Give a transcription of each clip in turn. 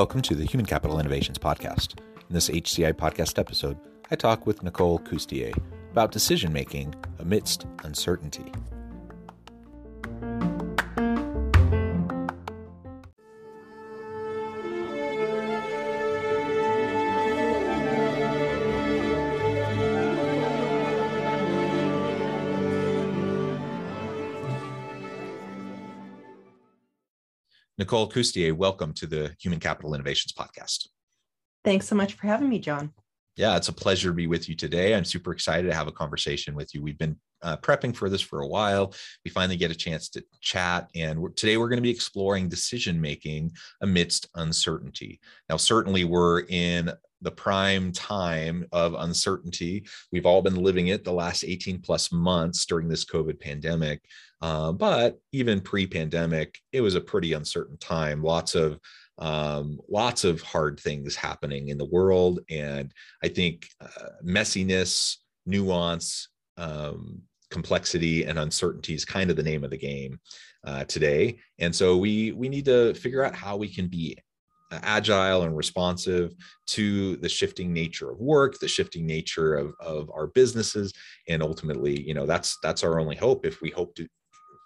Welcome to the Human Capital Innovations Podcast. In this HCI podcast episode, I talk with Nicole Coustier about decision making amidst uncertainty. Nicole Coustier, welcome to the Human Capital Innovations Podcast. Thanks so much for having me, John. Yeah, it's a pleasure to be with you today. I'm super excited to have a conversation with you. We've been uh, prepping for this for a while. We finally get a chance to chat, and we're, today we're going to be exploring decision making amidst uncertainty. Now, certainly, we're in the prime time of uncertainty. We've all been living it the last 18 plus months during this COVID pandemic. Uh, but even pre-pandemic, it was a pretty uncertain time. Lots of um, lots of hard things happening in the world, and I think uh, messiness, nuance, um, complexity, and uncertainty is kind of the name of the game uh, today. And so we we need to figure out how we can be agile and responsive to the shifting nature of work the shifting nature of, of our businesses. And ultimately you know that's that's our only hope. If we hope to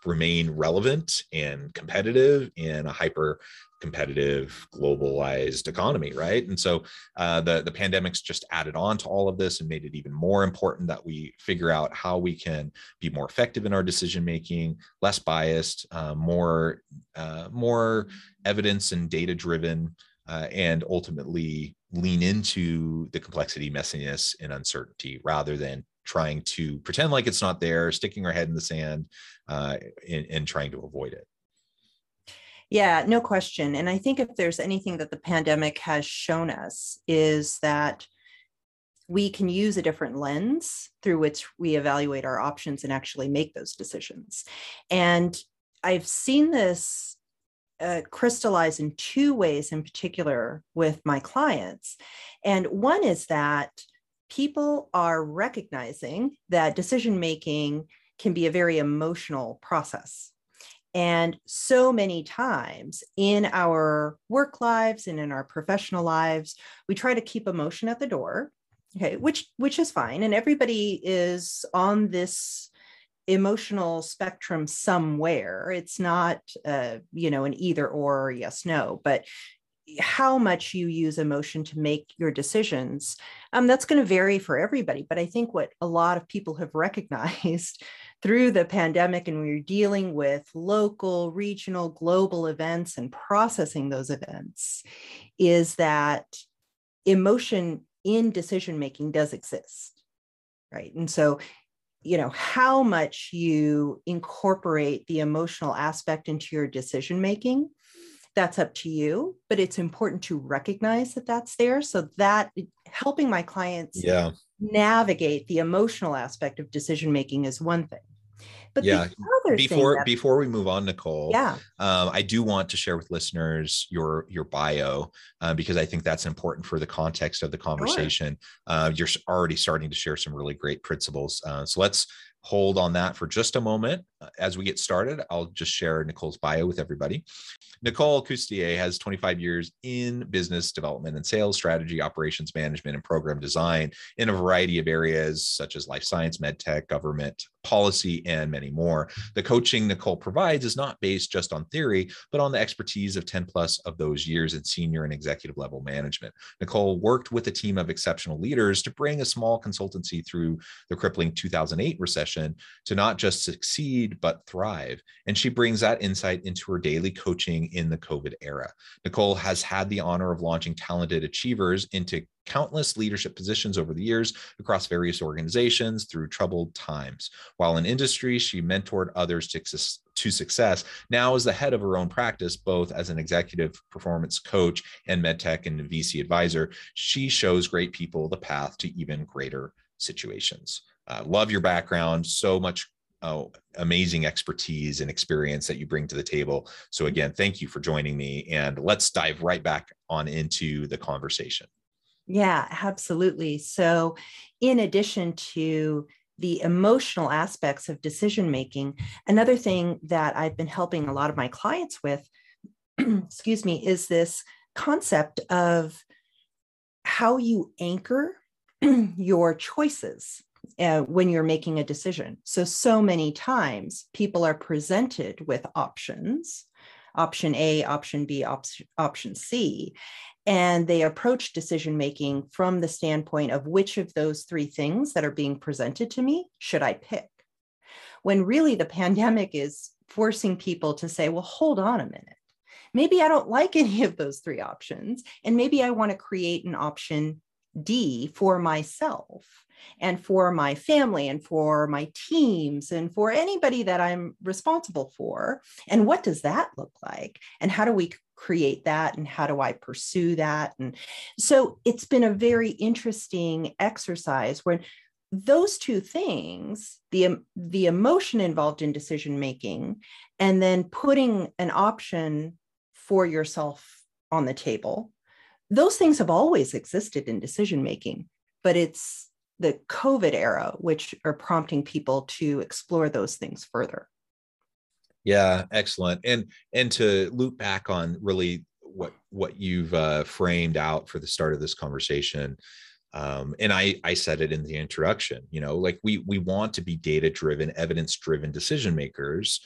remain relevant and competitive in a hyper competitive globalized economy right? And so uh, the the pandemic's just added on to all of this and made it even more important that we figure out how we can be more effective in our decision making less biased uh, more uh, more evidence and data driven uh, and ultimately lean into the complexity messiness and uncertainty rather than trying to pretend like it's not there, sticking our head in the sand, uh, and, and trying to avoid it. Yeah, no question. And I think if there's anything that the pandemic has shown us is that we can use a different lens through which we evaluate our options and actually make those decisions. And I've seen this uh, crystallize in two ways in particular with my clients. And one is that people are recognizing that decision making can be a very emotional process. And so many times in our work lives and in our professional lives, we try to keep emotion at the door, okay, which which is fine. And everybody is on this emotional spectrum somewhere. It's not, uh, you know, an either or yes no, but how much you use emotion to make your decisions um, that's going to vary for everybody but i think what a lot of people have recognized through the pandemic and we're dealing with local regional global events and processing those events is that emotion in decision making does exist right? And so you know how much you incorporate the emotional aspect into your decision making that's up to you but it's important to recognize that that's there. So that helping my clients yeah. navigate the emotional aspect of decision making is one thing but yeah, before that, before we move on, Nicole, yeah, um, I do want to share with listeners your your bio uh, because I think that's important for the context of the conversation. Sure. Uh, you're already starting to share some really great principles. Uh, so let's hold on that for just a moment. Uh, as we get started, I'll just share Nicole's bio with everybody. Nicole Coustier has 25 years in business development and sales strategy, operations management, and program design in a variety of areas such as life science, med tech, government, policy, and many more. The coaching Nicole provides is not based just on theory, but on the expertise of 10 plus of those years in senior and executive level management. Nicole worked with a team of exceptional leaders to bring a small consultancy through the crippling 2008 recession profession to not just succeed, but thrive. And she brings that insight into her daily coaching in the COVID era. Nicole has had the honor of launching talented achievers into countless leadership positions over the years across various organizations through troubled times. While in industry, she mentored others to, to success. Now, as the head of her own practice, both as an executive performance coach and medtech and VC advisor, she shows great people the path to even greater situations. Uh, love your background. So much oh, amazing expertise and experience that you bring to the table. So, again, thank you for joining me. And let's dive right back on into the conversation. Yeah, absolutely. So, in addition to the emotional aspects of decision making, another thing that I've been helping a lot of my clients with, excuse me, is this concept of how you anchor your choices uh, when you're making a decision. So, so many times people are presented with options option A, option B, op- option C. And they approach decision making from the standpoint of which of those three things that are being presented to me should I pick? When really the pandemic is forcing people to say, well, hold on a minute. Maybe I don't like any of those three options. And maybe I want to create an option D for myself and for my family and for my teams and for anybody that I'm responsible for. And what does that look like? And how do we create that? And how do I pursue that? And so it's been a very interesting exercise when those two things the the emotion involved in decision making and then putting an option for yourself on the table those things have always existed in decision making but it's the COVID era, which are prompting people to explore those things further. Yeah, excellent. And and to loop back on really what what you've uh, framed out for the start of this conversation. Um, and I, I said it in the introduction, you know, like we we want to be data driven, evidence driven decision makers,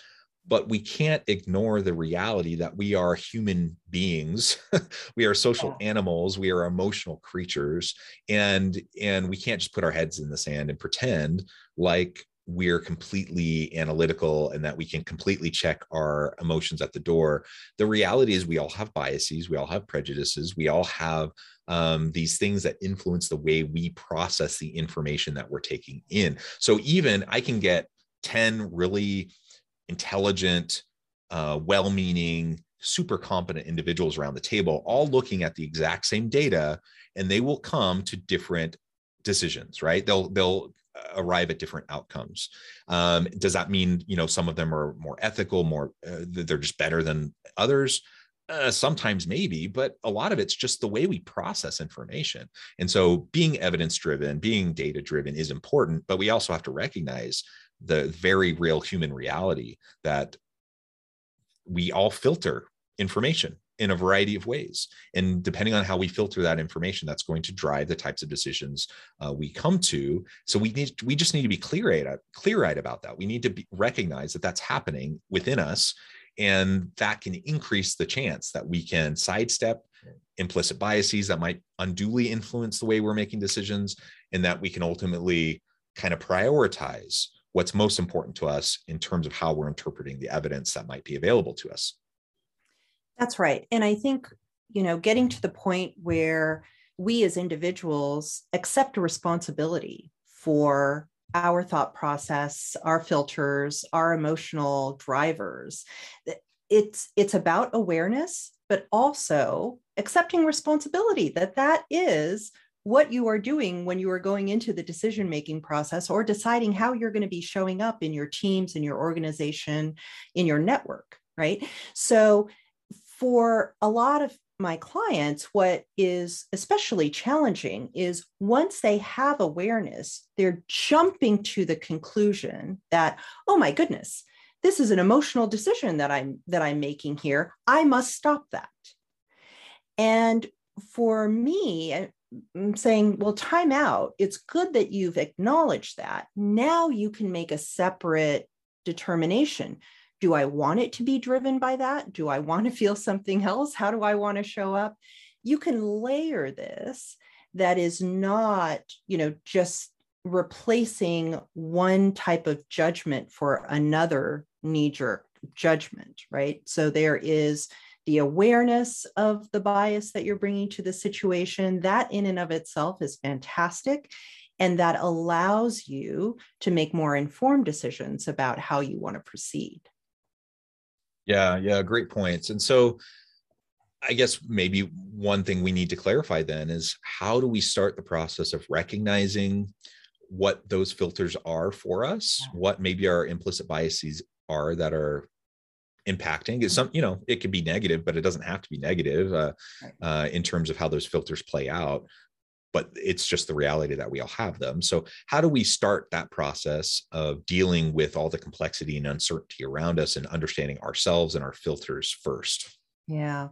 but we can't ignore the reality that we are human beings. We are social yeah. animals. We are emotional creatures. And and we can't just put our heads in the sand and pretend like we're completely analytical and that we can completely check our emotions at the door. The reality is we all have biases. We all have prejudices. We all have um, these things that influence the way we process the information that we're taking in. So even i can get 10 really intelligent, uh, well meaning, super competent individuals around the table, all looking at the exact same data, and they will come to different decisions, right? They'll, they'll, arrive at different outcomes. Um, does that mean you know some of them are more ethical more uh, they're just better than others? Uh, sometimes maybe but a lot of it's just the way we process information. And so being evidence driven being data driven is important but we also have to recognize the very real human reality that we all filter information in a variety of ways. And depending on how we filter that information, that's going to drive the types of decisions uh, we come to. So we need we just need to be clear-eyed, clear-eyed about that. We need to be, recognize that that's happening within us, and that can increase the chance that we can sidestep implicit biases that might unduly influence the way we're making decisions, and that we can ultimately kind of prioritize what's most important to us in terms of how we're interpreting the evidence that might be available to us. That's right. And I think, you know, getting to the point where we as individuals accept a responsibility for our thought process, our filters, our emotional drivers. It's it's about awareness, but also accepting responsibility that that is what you are doing when you are going into the decision making process or deciding how you're going to be showing up in your teams, in your organization, in your network, right? So, for a lot of my clients, what is especially challenging is once they have awareness, they're jumping to the conclusion that, oh my goodness, this is an emotional decision that I'm that I'm making here. I must stop that. And for me, saying, well, time out. It's good that you've acknowledged that. Now you can make a separate determination. Do I want it to be driven by that? Do I want to feel something else? How do I want to show up? You can layer this that is not, you know, just replacing one type of judgment for another knee jerk judgment, right? So there is the awareness of the bias that you're bringing to the situation. That, in and of itself, is fantastic. And that allows you to make more informed decisions about how you want to proceed. Yeah, yeah, great points. And so, I guess maybe one thing we need to clarify then is how do we start the process of recognizing what those filters are for us, what maybe our implicit biases are that are impacting. Is some you know it could be negative but it doesn't have to be negative uh, uh, in terms of how those filters play out. But it's just the reality that we all have them. So how do we start that process of dealing with all the complexity and uncertainty around us and understanding ourselves and our filters first? Yeah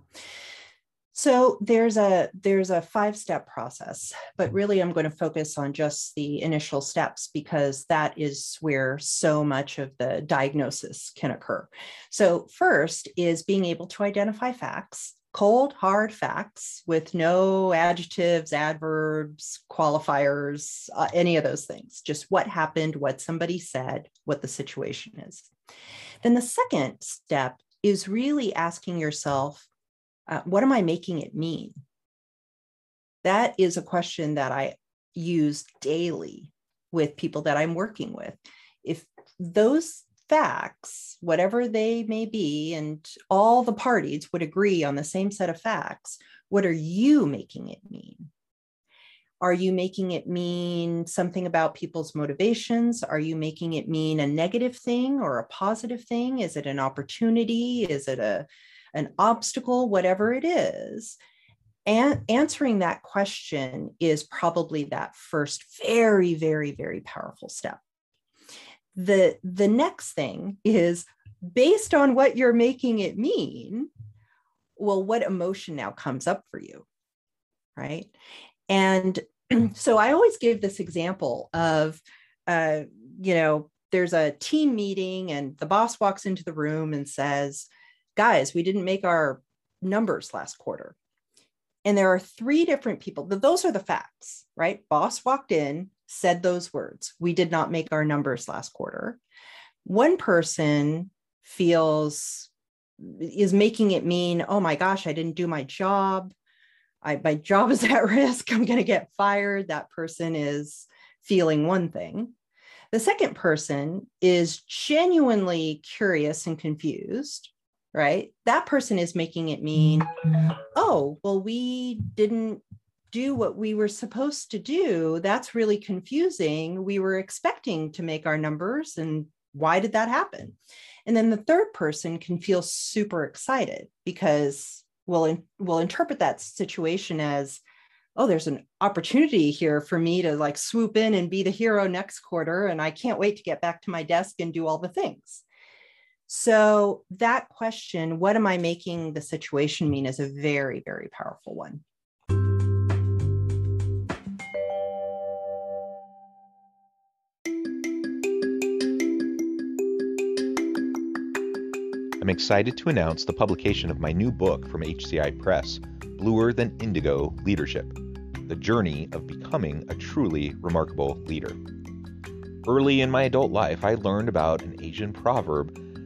so there's a there's a five step process, but really I'm going to focus on just the initial steps because that is where so much of the diagnosis can occur. So first is being able to identify facts, cold hard facts with no adjectives, adverbs, qualifiers, uh, any of those things. Just what happened, what somebody said, what the situation is. Then the second step is really asking yourself uh, what am I making it mean? That is a question that I use daily with people that I'm working with. If those facts, whatever they may be, and all the parties would agree on the same set of facts, what are you making it mean? Are you making it mean something about people's motivations? Are you making it mean a negative thing or a positive thing? Is it an opportunity? Is it a an obstacle, whatever it is. And answering that question is probably that first very, very, very powerful step. The, the next thing is based on what you're making it mean, well, what emotion now comes up for you? Right. And so I always give this example of, uh, you know, there's a team meeting and the boss walks into the room and says, guys, we didn't make our numbers last quarter. And there are three different people. Those are the facts, right? Boss walked in, said those words. We did not make our numbers last quarter. One person feels is making it mean, oh my gosh, I didn't do my job. I, my job is at risk. I'm going to get fired. That person is feeling one thing. The second person is genuinely curious and confused right? That person is making it mean, oh, well, we didn't do what we were supposed to do. That's really confusing. We were expecting to make our numbers, and why did that happen? And then the third person can feel super excited because we'll, we'll interpret that situation as, oh, there's an opportunity here for me to like swoop in and be the hero next quarter. And I can't wait to get back to my desk and do all the things. So, that question, what am I making the situation mean, is a very, very powerful one. I'm excited to announce the publication of my new book from HCI Press, Bluer Than Indigo Leadership The Journey of Becoming a Truly Remarkable Leader. Early in my adult life, I learned about an Asian proverb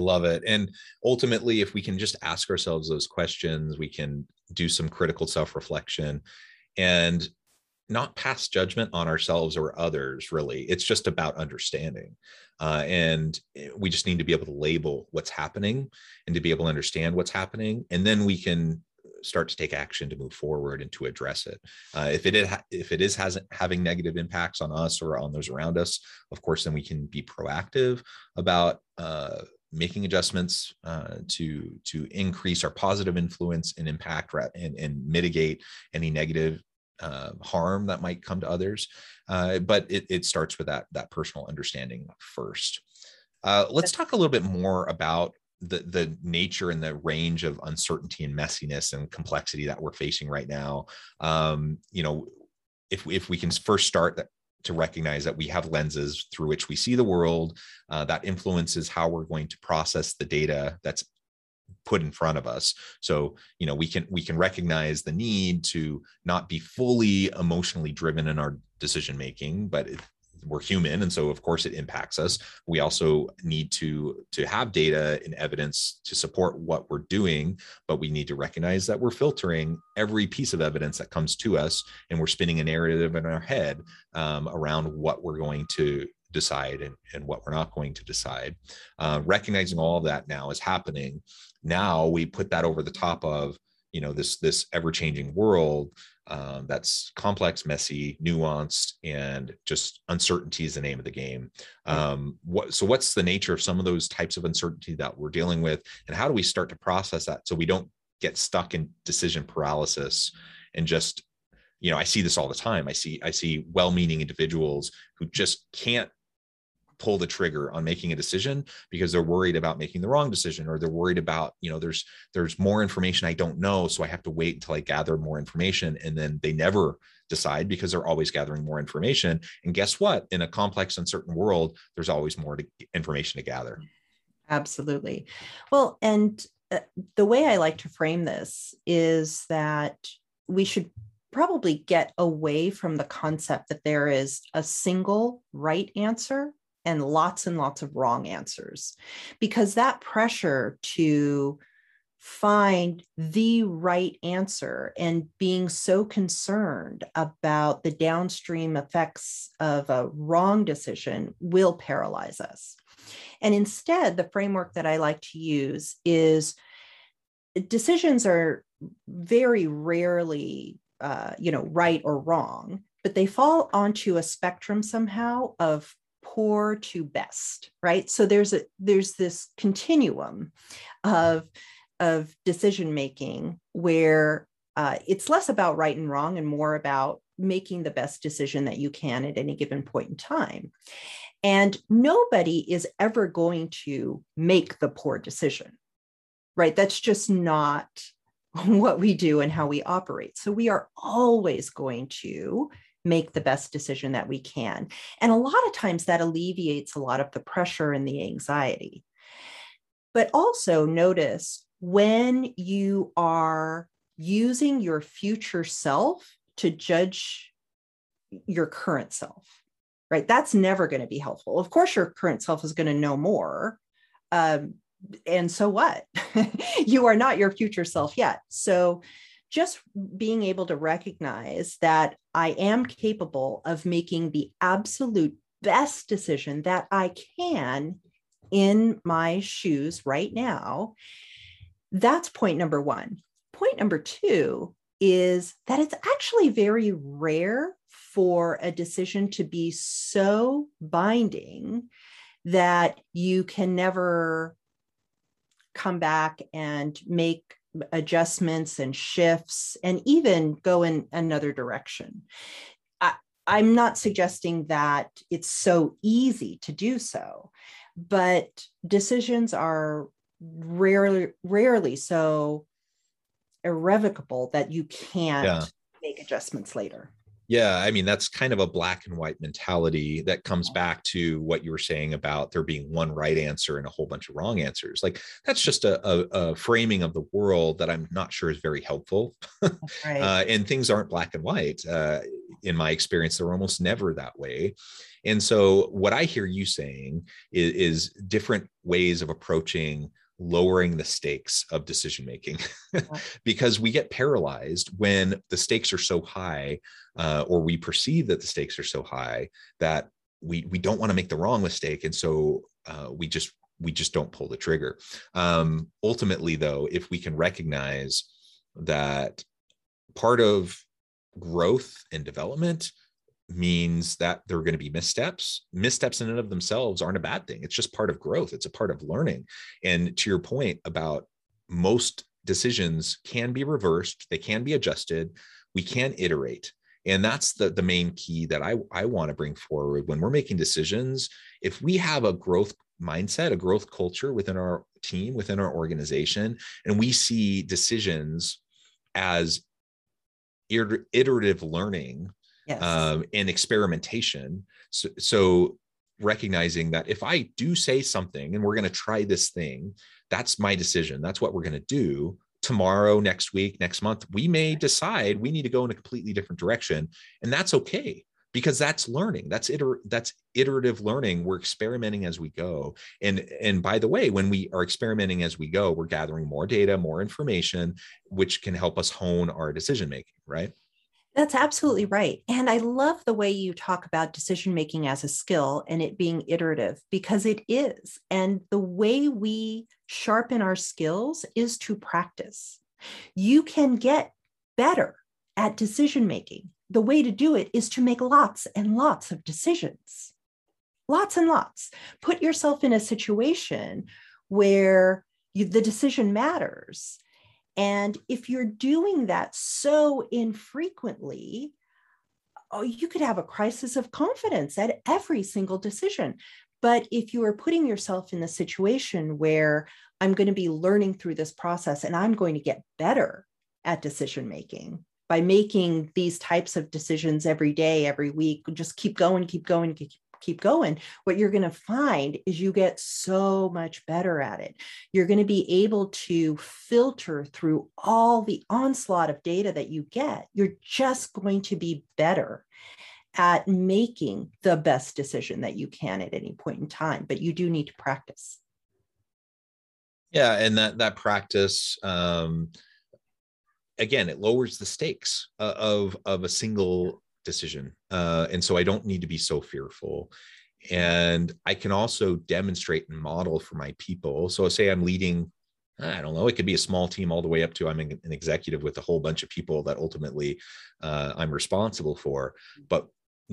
Love it. And ultimately, if we can just ask ourselves those questions, we can do some critical self-reflection and not pass judgment on ourselves or others really. It's just about understanding. Uh, and eh, we just need to be able to label what's happening and to be able to understand what's happening. And then we can start to take action to move forward and to address it. Uh, if it is, if it is hasn't having negative impacts on us or on those around us of course then we can be proactive about uh, making adjustments uh, to to increase our positive influence and impact and, and mitigate any negative uh, harm that might come to others. Uh, but it, it starts with that that personal understanding first. Uh, let's talk a little bit more about the the nature and the range of uncertainty and messiness and complexity that we're facing right now. Um, you know, if if we can first start that to recognize that we have lenses through which we see the world uh, that influences how we're going to process the data that's put in front of us. So you know we can we can recognize the need to not be fully emotionally driven in our decision making but we're human and so of course it impacts us. We also need to to have data and evidence to support what we're doing but we need to recognize that we're filtering every piece of evidence that comes to us and we're spinning a narrative in our head um, around what we're going to decide and, and what we're not going to decide. Uh, recognizing all of that now is happening. Now we put that over the top of you know this this ever changing world um, that's complex messy nuanced and just uncertainty is the name of the game. Um, what so what's the nature of some of those types of uncertainty that we're dealing with and how do we start to process that so we don't get stuck in decision paralysis and just you know i see this all the time. I see i see well-meaning individuals who just can't pull the trigger on making a decision because they're worried about making the wrong decision or they're worried about you know there's there's more information i don't know so i have to wait until i gather more information and then they never decide because they're always gathering more information. And guess what? In a complex uncertain world there's always more to, information to gather. Absolutely. Well and uh, the way i like to frame this is that we should probably get away from the concept that there is a single right answer and lots and lots of wrong answers because that pressure to find the right answer and being so concerned about the downstream effects of a wrong decision will paralyze us. And instead, the framework that I like to use is decisions are very rarely, uh, you know, right or wrong, but they fall onto a spectrum somehow of poor to best right? So there's a there's this continuum of of decision making where uh, it's less about right and wrong and more about making the best decision that you can at any given point in time. And nobody is ever going to make the poor decision right? That's just not what we do and how we operate. So we are always going to make the best decision that we can. And a lot of times that alleviates a lot of the pressure and the anxiety. But also notice when you are using your future self to judge your current self, right? That's never going to be helpful. Of course, your current self is going to know more. Um, and so what? you are not your future self yet. So just being able to recognize that I am capable of making the absolute best decision that I can in my shoes right now. That's point number one. Point number two is that it's actually very rare for a decision to be so binding that you can never come back and make adjustments and shifts and even go in another direction. I, I'm not suggesting that it's so easy to do so, but decisions are rarely rarely so irrevocable that you can't yeah. make adjustments later. Yeah, I mean that's kind of a black and white mentality that comes back to what you were saying about there being one right answer and a whole bunch of wrong answers. Like that's just a, a, a framing of the world that I'm not sure is very helpful. Right. uh, and things aren't black and white. Uh, in my experience, they're almost never that way. And so, what I hear you saying is, is different ways of approaching lowering the stakes of decision making because we get paralyzed when the stakes are so high uh, or we perceive that the stakes are so high that we we don't want to make the wrong mistake and so uh, we just we just don't pull the trigger. Um, ultimately though if we can recognize that part of growth and development means that there are going to be missteps. Missteps in and of themselves aren't a bad thing. It's just part of growth. It's a part of learning. And to your point about most decisions can be reversed, they can be adjusted, we can iterate. And that's the, the main key that I, I want to bring forward when we're making decisions. If we have a growth mindset, a growth culture within our team, within our organization, and we see decisions as iterative learning yes. um, and experimentation. So, so recognizing that if I do say something and we're going to try this thing, that's my decision. That's what we're going to do tomorrow, next week, next month. We may decide we need to go in a completely different direction, and that's okay because that's learning. That's iter- that's iterative learning. We're experimenting as we go. And and by the way, when we are experimenting as we go, we're gathering more data, more information, which can help us hone our decision making. Right. That's absolutely right. And I love the way you talk about decision making as a skill and it being iterative because it is. And the way we sharpen our skills is to practice. You can get better at decision making. The way to do it is to make lots and lots of decisions. Lots and lots. Put yourself in a situation where you, the decision matters and if you're doing that so infrequently, oh, you could have a crisis of confidence at every single decision. But if you are putting yourself in the situation where I'm going to be learning through this process and I'm going to get better at decision making by making these types of decisions every day, every week, just keep going, keep going, keep keep going, what you're going to find is you get so much better at it. You're going to be able to filter through all the onslaught of data that you get. You're just going to be better at making the best decision that you can at any point in time, but you do need to practice. Yeah, and that that practice um again it lowers the stakes uh, of of a single decision. Uh, and so I don't need to be so fearful. And I can also demonstrate and model for my people. So say I'm leading, I don't know, it could be a small team all the way up to I'm an executive with a whole bunch of people that ultimately uh, I'm responsible for. But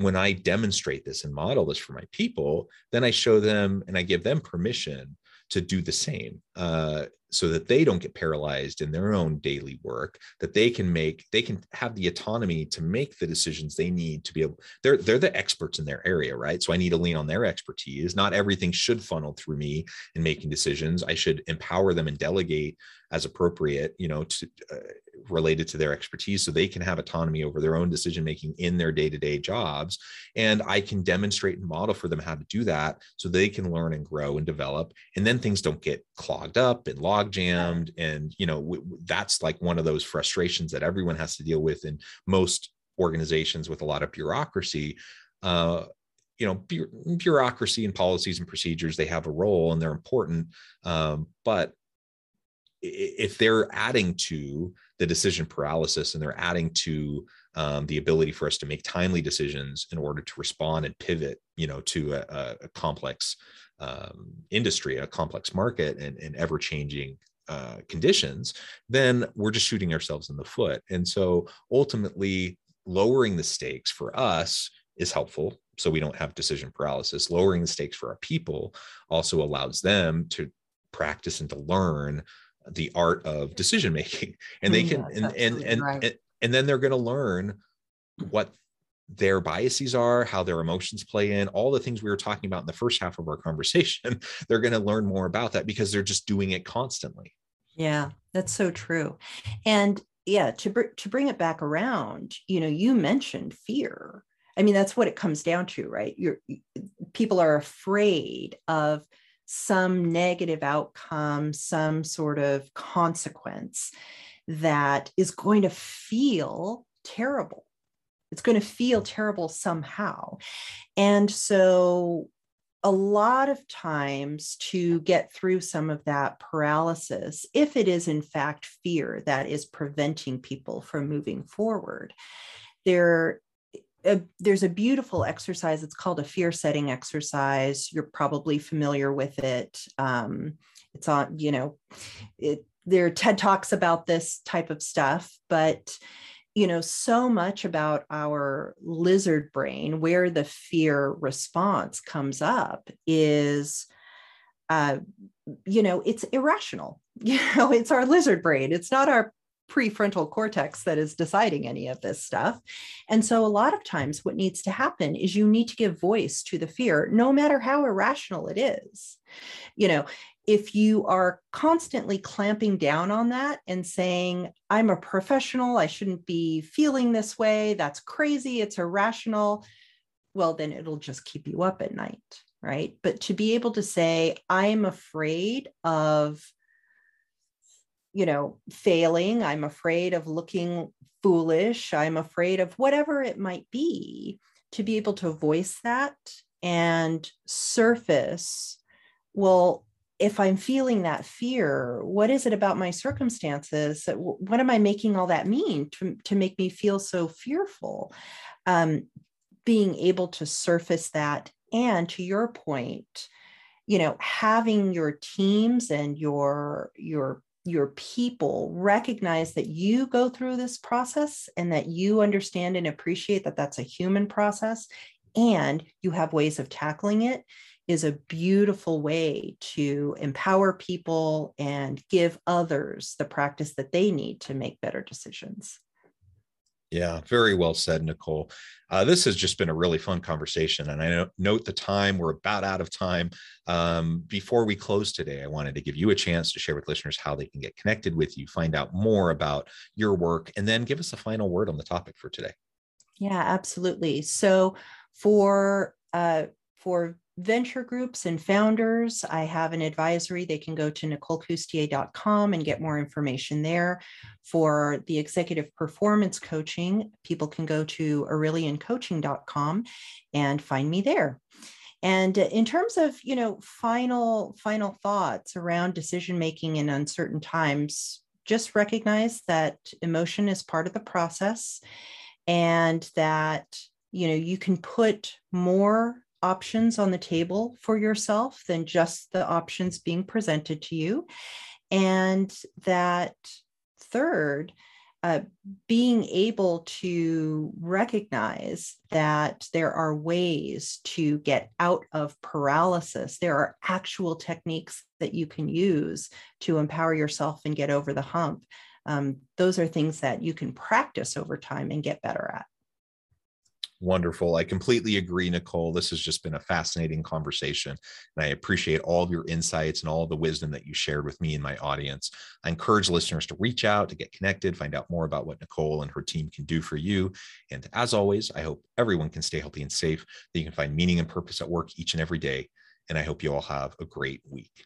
when I demonstrate this and model this for my people, then I show them and I give them permission to do the same uh, so that they don't get paralyzed in their own daily work that they can make they can have the autonomy to make the decisions they need to be able they're they're the experts in their area right? So i need to lean on their expertise. Not everything should funnel through me in making decisions. I should empower them and delegate as appropriate you know to uh, related to their expertise so they can have autonomy over their own decision making in their day-to-day jobs. And i can demonstrate and model for them how to do that so they can learn and grow and develop. And then things don't get clogged up and log jammed and you know w- that's like one of those frustrations that everyone has to deal with in most organizations with a lot of bureaucracy. Uh, you know bu- bureaucracy and policies and procedures they have a role and they're important um, but if they're adding to the decision paralysis and they're adding to um, the ability for us to make timely decisions in order to respond and pivot you know to a, a complex um, industry a complex market and, and ever changing uh, conditions then we're just shooting ourselves in the foot. And so ultimately lowering the stakes for us is helpful so we don't have decision paralysis. Lowering the stakes for our people also allows them to practice and to learn the art of decision making and they can and and and, right. and and then they're going to learn what their biases are how their emotions play in all the things we were talking about in the first half of our conversation. They're going to learn more about that because they're just doing it constantly. Yeah that's so true. And yeah to br- to bring it back around you know you mentioned fear. I mean that's what it comes down to right? You're people are afraid of some negative outcome, some sort of consequence that is going to feel terrible. It's going to feel terrible somehow. And so a lot of times to get through some of that paralysis, if it is in fact fear that is preventing people from moving forward, there a, there's a beautiful exercise. It's called a fear setting exercise. You're probably familiar with it. Um, it's on, you know, it, there are TED Talks about this type of stuff, but you know so much about our lizard brain where the fear response comes up is uh, you know it's irrational. You know it's our lizard brain. It's not our prefrontal cortex that is deciding any of this stuff. And so a lot of times what needs to happen is you need to give voice to the fear no matter how irrational it is. You know if you are constantly clamping down on that and saying, I'm a professional, I shouldn't be feeling this way, that's crazy, it's irrational, well, then it'll just keep you up at night, right? But to be able to say, I'm afraid of, you know, failing, I'm afraid of looking foolish, I'm afraid of whatever it might be, to be able to voice that and surface well if I'm feeling that fear, what is it about my circumstances? What am I making all that mean to, to make me feel so fearful? Um, being able to surface that. And to your point, you know, having your teams and your, your, your people recognize that you go through this process and that you understand and appreciate that that's a human process and you have ways of tackling it is a beautiful way to empower people and give others the practice that they need to make better decisions. Yeah, very well said, Nicole. Uh, this has just been a really fun conversation. And I note the time, we're about out of time. Um, before we close today, I wanted to give you a chance to share with listeners how they can get connected with you, find out more about your work, and then give us a final word on the topic for today. Yeah, absolutely. So for uh, for venture groups and founders, I have an advisory. They can go to nicolecoustier.com and get more information there. For the executive performance coaching, people can go to aureliancoaching.com and find me there. And in terms of, you know, final final thoughts around decision making in uncertain times, just recognize that emotion is part of the process and that you know you can put more options on the table for yourself than just the options being presented to you. And that third, uh, being able to recognize that there are ways to get out of paralysis. There are actual techniques that you can use to empower yourself and get over the hump. Um, those are things that you can practice over time and get better at. Wonderful. I completely agree, Nicole. This has just been a fascinating conversation. And I appreciate all of your insights and all the wisdom that you shared with me and my audience. I encourage listeners to reach out, to get connected, find out more about what Nicole and her team can do for you. And as always, I hope everyone can stay healthy and safe, that you can find meaning and purpose at work each and every day. And I hope you all have a great week.